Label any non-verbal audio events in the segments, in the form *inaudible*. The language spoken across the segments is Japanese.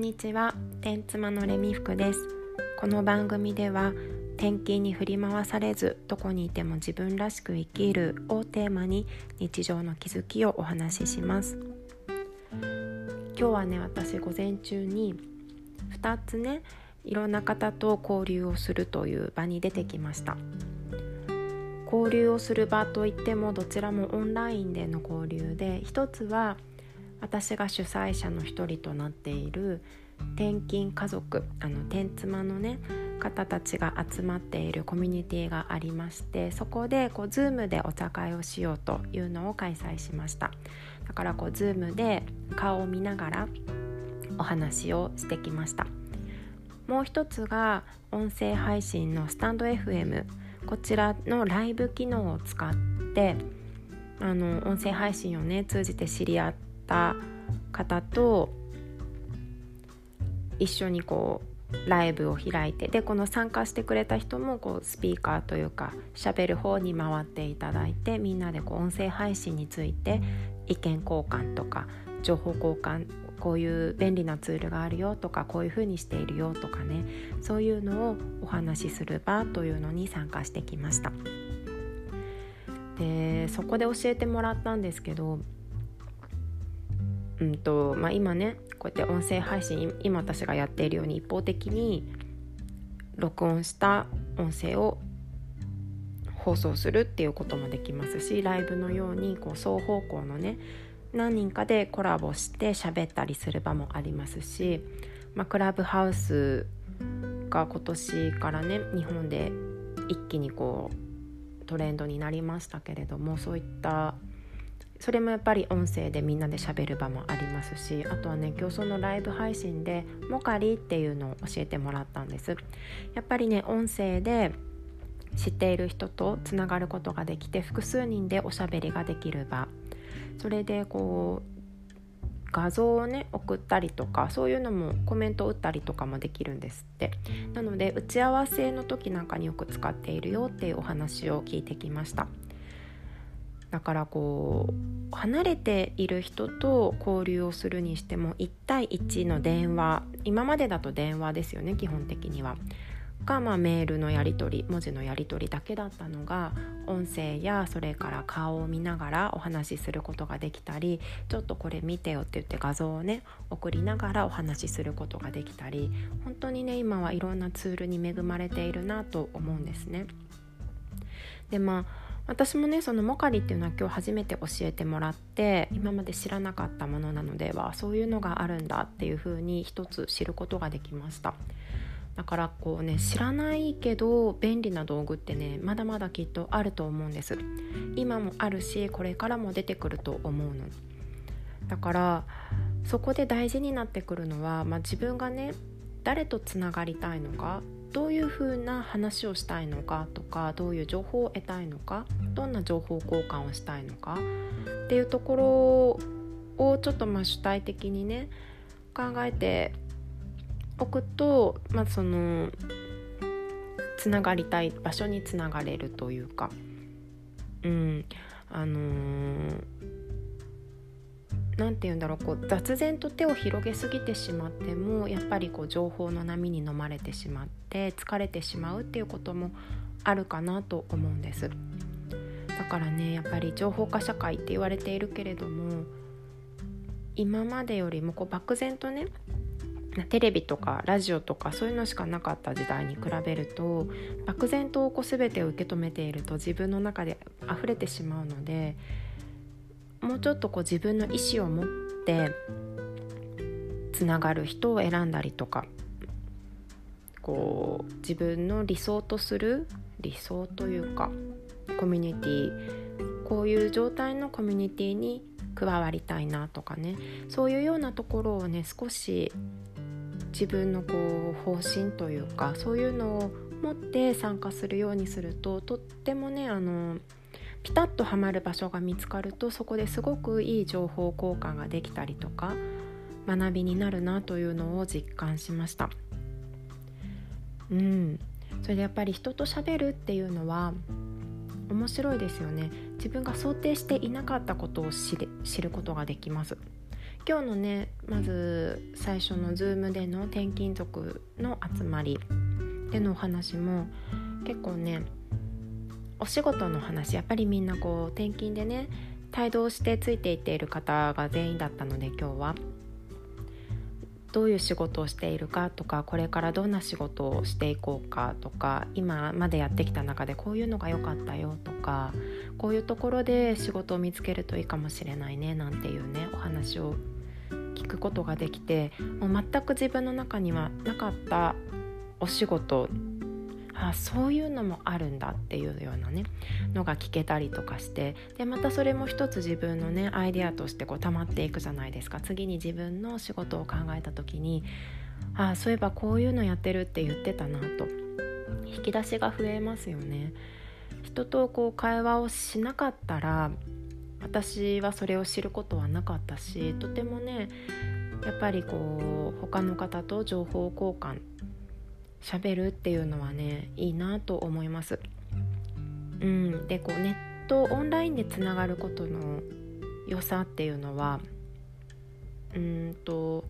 んにちは。天妻のレミ服です。この番組では転勤に振り回されずどこにいても自分らしく生きるをテーマに日常の気づきをお話しします。今日はね私午前中に2つねいろんな方と交流をするという場に出てきました。交流をする場といってもどちらもオンラインでの交流で一つは私が主催者の一人となっている転勤家族あの天妻のね方たちが集まっているコミュニティがありましてそこでこう Zoom でお茶会をしようというのを開催しました。だからこう Zoom で顔を見ながらお話をしてきました。もう一つが音声配信のスタンド FM こちらのライブ機能を使ってあの音声配信をね通じて知り合ってた方と一緒にこうライブを開いてでこの参加してくれた人もこうスピーカーというか喋る方に回っていただいてみんなでこう音声配信について意見交換とか情報交換こういう便利なツールがあるよとかこういうふうにしているよとかねそういうのをお話しする場というのに参加してきました。でそこで教えてもらったんですけどうんとまあ、今ねこうやって音声配信今私がやっているように一方的に録音した音声を放送するっていうこともできますしライブのようにこう双方向のね何人かでコラボして喋ったりする場もありますし、まあ、クラブハウスが今年からね日本で一気にこうトレンドになりましたけれどもそういったそれもやっぱり音声でみんなで喋る場もありますしあとはね今日そのライブ配信でモカリっていうのを教えてもらったんです。やっぱりね音声で知っている人とつながることができて複数人でおしゃべりができる場。それでこう画像をね送ったりとかそういうのもコメントを打ったりとかもできるんですって。なので打ち合わせの時なんかによく使っているよっていうお話を聞いてきました。だからこう離れている人と交流をするにしても1対1の電話今までだと電話ですよね基本的には。か、まあ、メールのやり取り文字のやり取りだけだったのが音声やそれから顔を見ながらお話しすることができたりちょっとこれ見てよって言って画像をね送りながらお話しすることができたり本当にね今はいろんなツールに恵まれているなと思うんですね。でまあ私もねそのモカリっていうのは今日初めて教えてもらって今まで知らなかったものなのではそういうのがあるんだっていうふうに一つ知ることができました。だからこうね知らないけど便利な道具ってねまだまだきっとあると思うんです。今もあるしこれからも出てくると思うの。だからそこで大事になってくるのは、まあ、自分がね誰とつながりたいのかどういうふうな話をしたいのかとかどういう情報を得たいのかどんな情報交換をしたいのかっていうところをちょっとまあ主体的にね考えておくと、まあ、そのつながりたい場所につながれるというか。うん。あのー何て言うんだろうこう雑然と手を広げすぎてしまってもやっぱりこう情報の波に飲まれてしまって疲れてしまうっていうこともあるかなと思うんです。だからねやっぱり情報化社会って言われているけれども今までよりもこう漠然とねテレビとかラジオとかそういうのしかなかった時代に比べると漠然とこう全てを受け止めていると自分の中で溢れてしまうのでもうちょっとこう自分の意思を持ってつながる人を選んだりとかこう自分の理想とする理想というかコミュニティこういう状態のコミュニティに加わりたいなとかねそういうようなところをね少し自分のこう方針というかそういうのを持って参加するようにするととってもねあのピタッとはまる場所が見つかるとそこですごくいい情報交換ができたりとか学びになるなというのを実感しました。うん。それでやっぱり人と喋るっていうのは面白いですよね。自分が想定していなかったことを知ることができます。今日のねまず最初の Zoom での転勤族の集まりでのお話も結構ねお仕事の話やっぱりみんなこう転勤でね帯同してついていっている方が全員だったので今日は。どういう仕事をしているかとかこれからどんな仕事をしていこうかとか今までやってきた中でこういうのが良かったよとかこういうところで仕事を見つけるといいかもしれないねなんていうねお話を聞くことができてもう全く自分の中にはなかったお仕事あそういうのもあるんだっていうようなねのが聞けたりとかしてでまたそれも一つ自分のねアイデアとしてこう溜まっていくじゃないですか。次に自分の仕事を考えた時にあそういえばこういうのやってるって言ってたなと。引き出しが増えますよね。人とこう会話をしなかったら私はそれを知ることはなかったしとてもねやっぱりこう他の方と情報交換喋るっていうのはねいいなと思います。うん、でこうネットオンラインでつながることの良さっていうのはうんと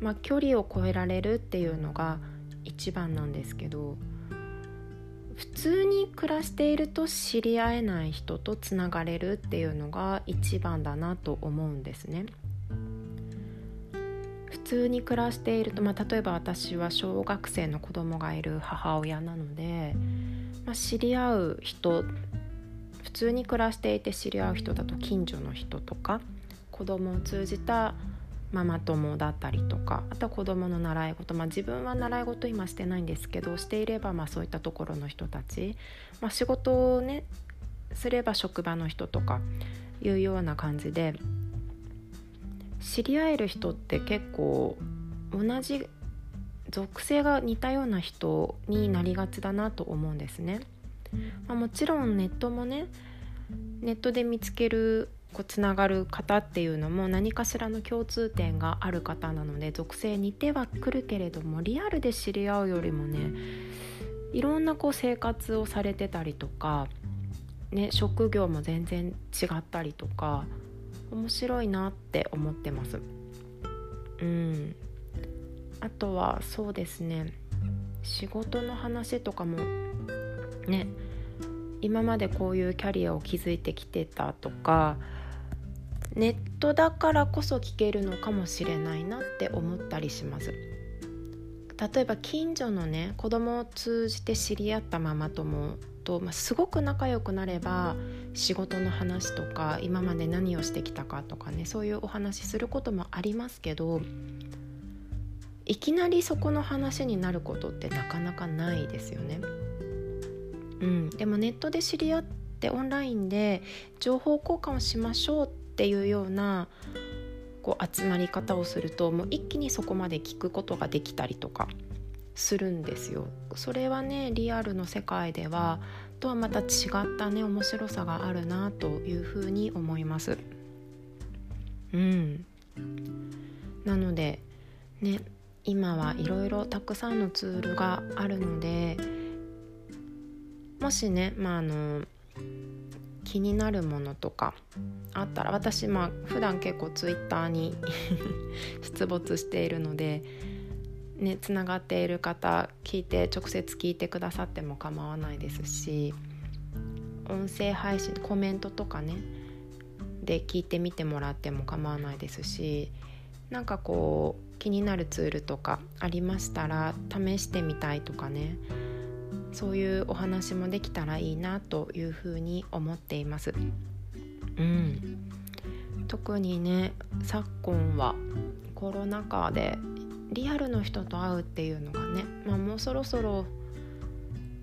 まあ距離を超えられるっていうのが一番なんですけど普通に暮らしていると知り合えない人とつながれるっていうのが一番だなと思うんですね。通に暮らしていると、まあ、例えば私は小学生の子供がいる母親なので、まあ、知り合う人普通に暮らしていて知り合う人だと近所の人とか子供を通じたママ友だったりとかあとは子供の習い事、まあ、自分は習い事今してないんですけどしていればまあそういったところの人たち、まあ、仕事をねすれば職場の人とかいうような感じで知り合える人って結構同じ属性が似たような人になりがちだなと思うんですね。まあ、もちろんネットもねネットで見つけるこうつながる方っていうのも何かしらの共通点がある方なので属性似てはくるけれどもリアルで知り合うよりもねいろんなこう生活をされてたりとか、ね、職業も全然違ったりとか面白いなって思ってます。うん。あとはそうですね。仕事の話とかもね。今までこういうキャリアを築いてきてたとかネットだからこそ聞けるのかもしれないなって思ったりします。例えば近所のね子供を通じて知り合ったママ友と、まあ、すごく仲良くなれば仕事の話とか今まで何をしてきたかとかねそういうお話することもありますけどいきなりそこの話になることってなかなかないですよね。うん、でもネットで知り合ってオンラインで情報交換をしましょうっていうようなこう集まり方をするともう一気にそこまで聞くことができたりとかするんですよ。それはねリアルの世界ではとはまた違ったね面白さがあるなというふうに思います。うん、なのでね今はいろいろたくさんのツールがあるのでもしねまああの気になるものとかあったら私まあ普段結構ツイッターに *laughs* 出没しているのでねつながっている方聞いて直接聞いてくださっても構わないですし音声配信コメントとかねで聞いてみてもらっても構わないですしなんかこう気になるツールとかありましたら試してみたいとかねそういうお話もできたらいいなというふうに思っています。うん、特にね昨今はコロナ禍でリアルの人と会うっていうのがね、まあ、もうそろそろ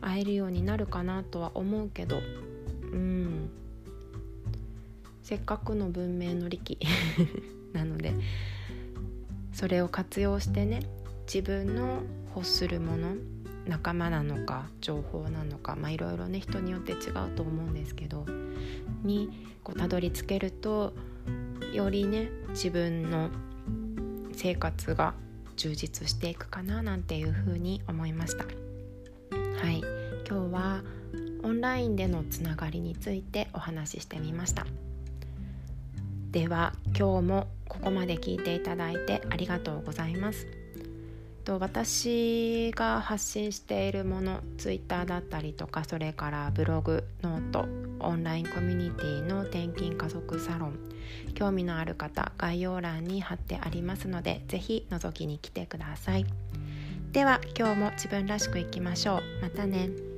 会えるようになるかなとは思うけどうん。せっかくの文明の利器 *laughs* なのでそれを活用してね自分の欲するもの仲間なのか情報なのかまあいろいろね人によって違うと思うんですけどにこうたどり着けるとよりね自分の生活が充実していくかななんていうふうに思いました。はい。今日はオンラインでのつながりについてお話ししてみました。では今日もここまで聞いていただいてありがとうございます。と私が発信しているもの Twitter だったりとかそれからブログノートオンラインコミュニティの転勤家族サロン興味のある方概要欄に貼ってありますので是非覗きに来てください。では今日も自分らしくいきましょう。またね。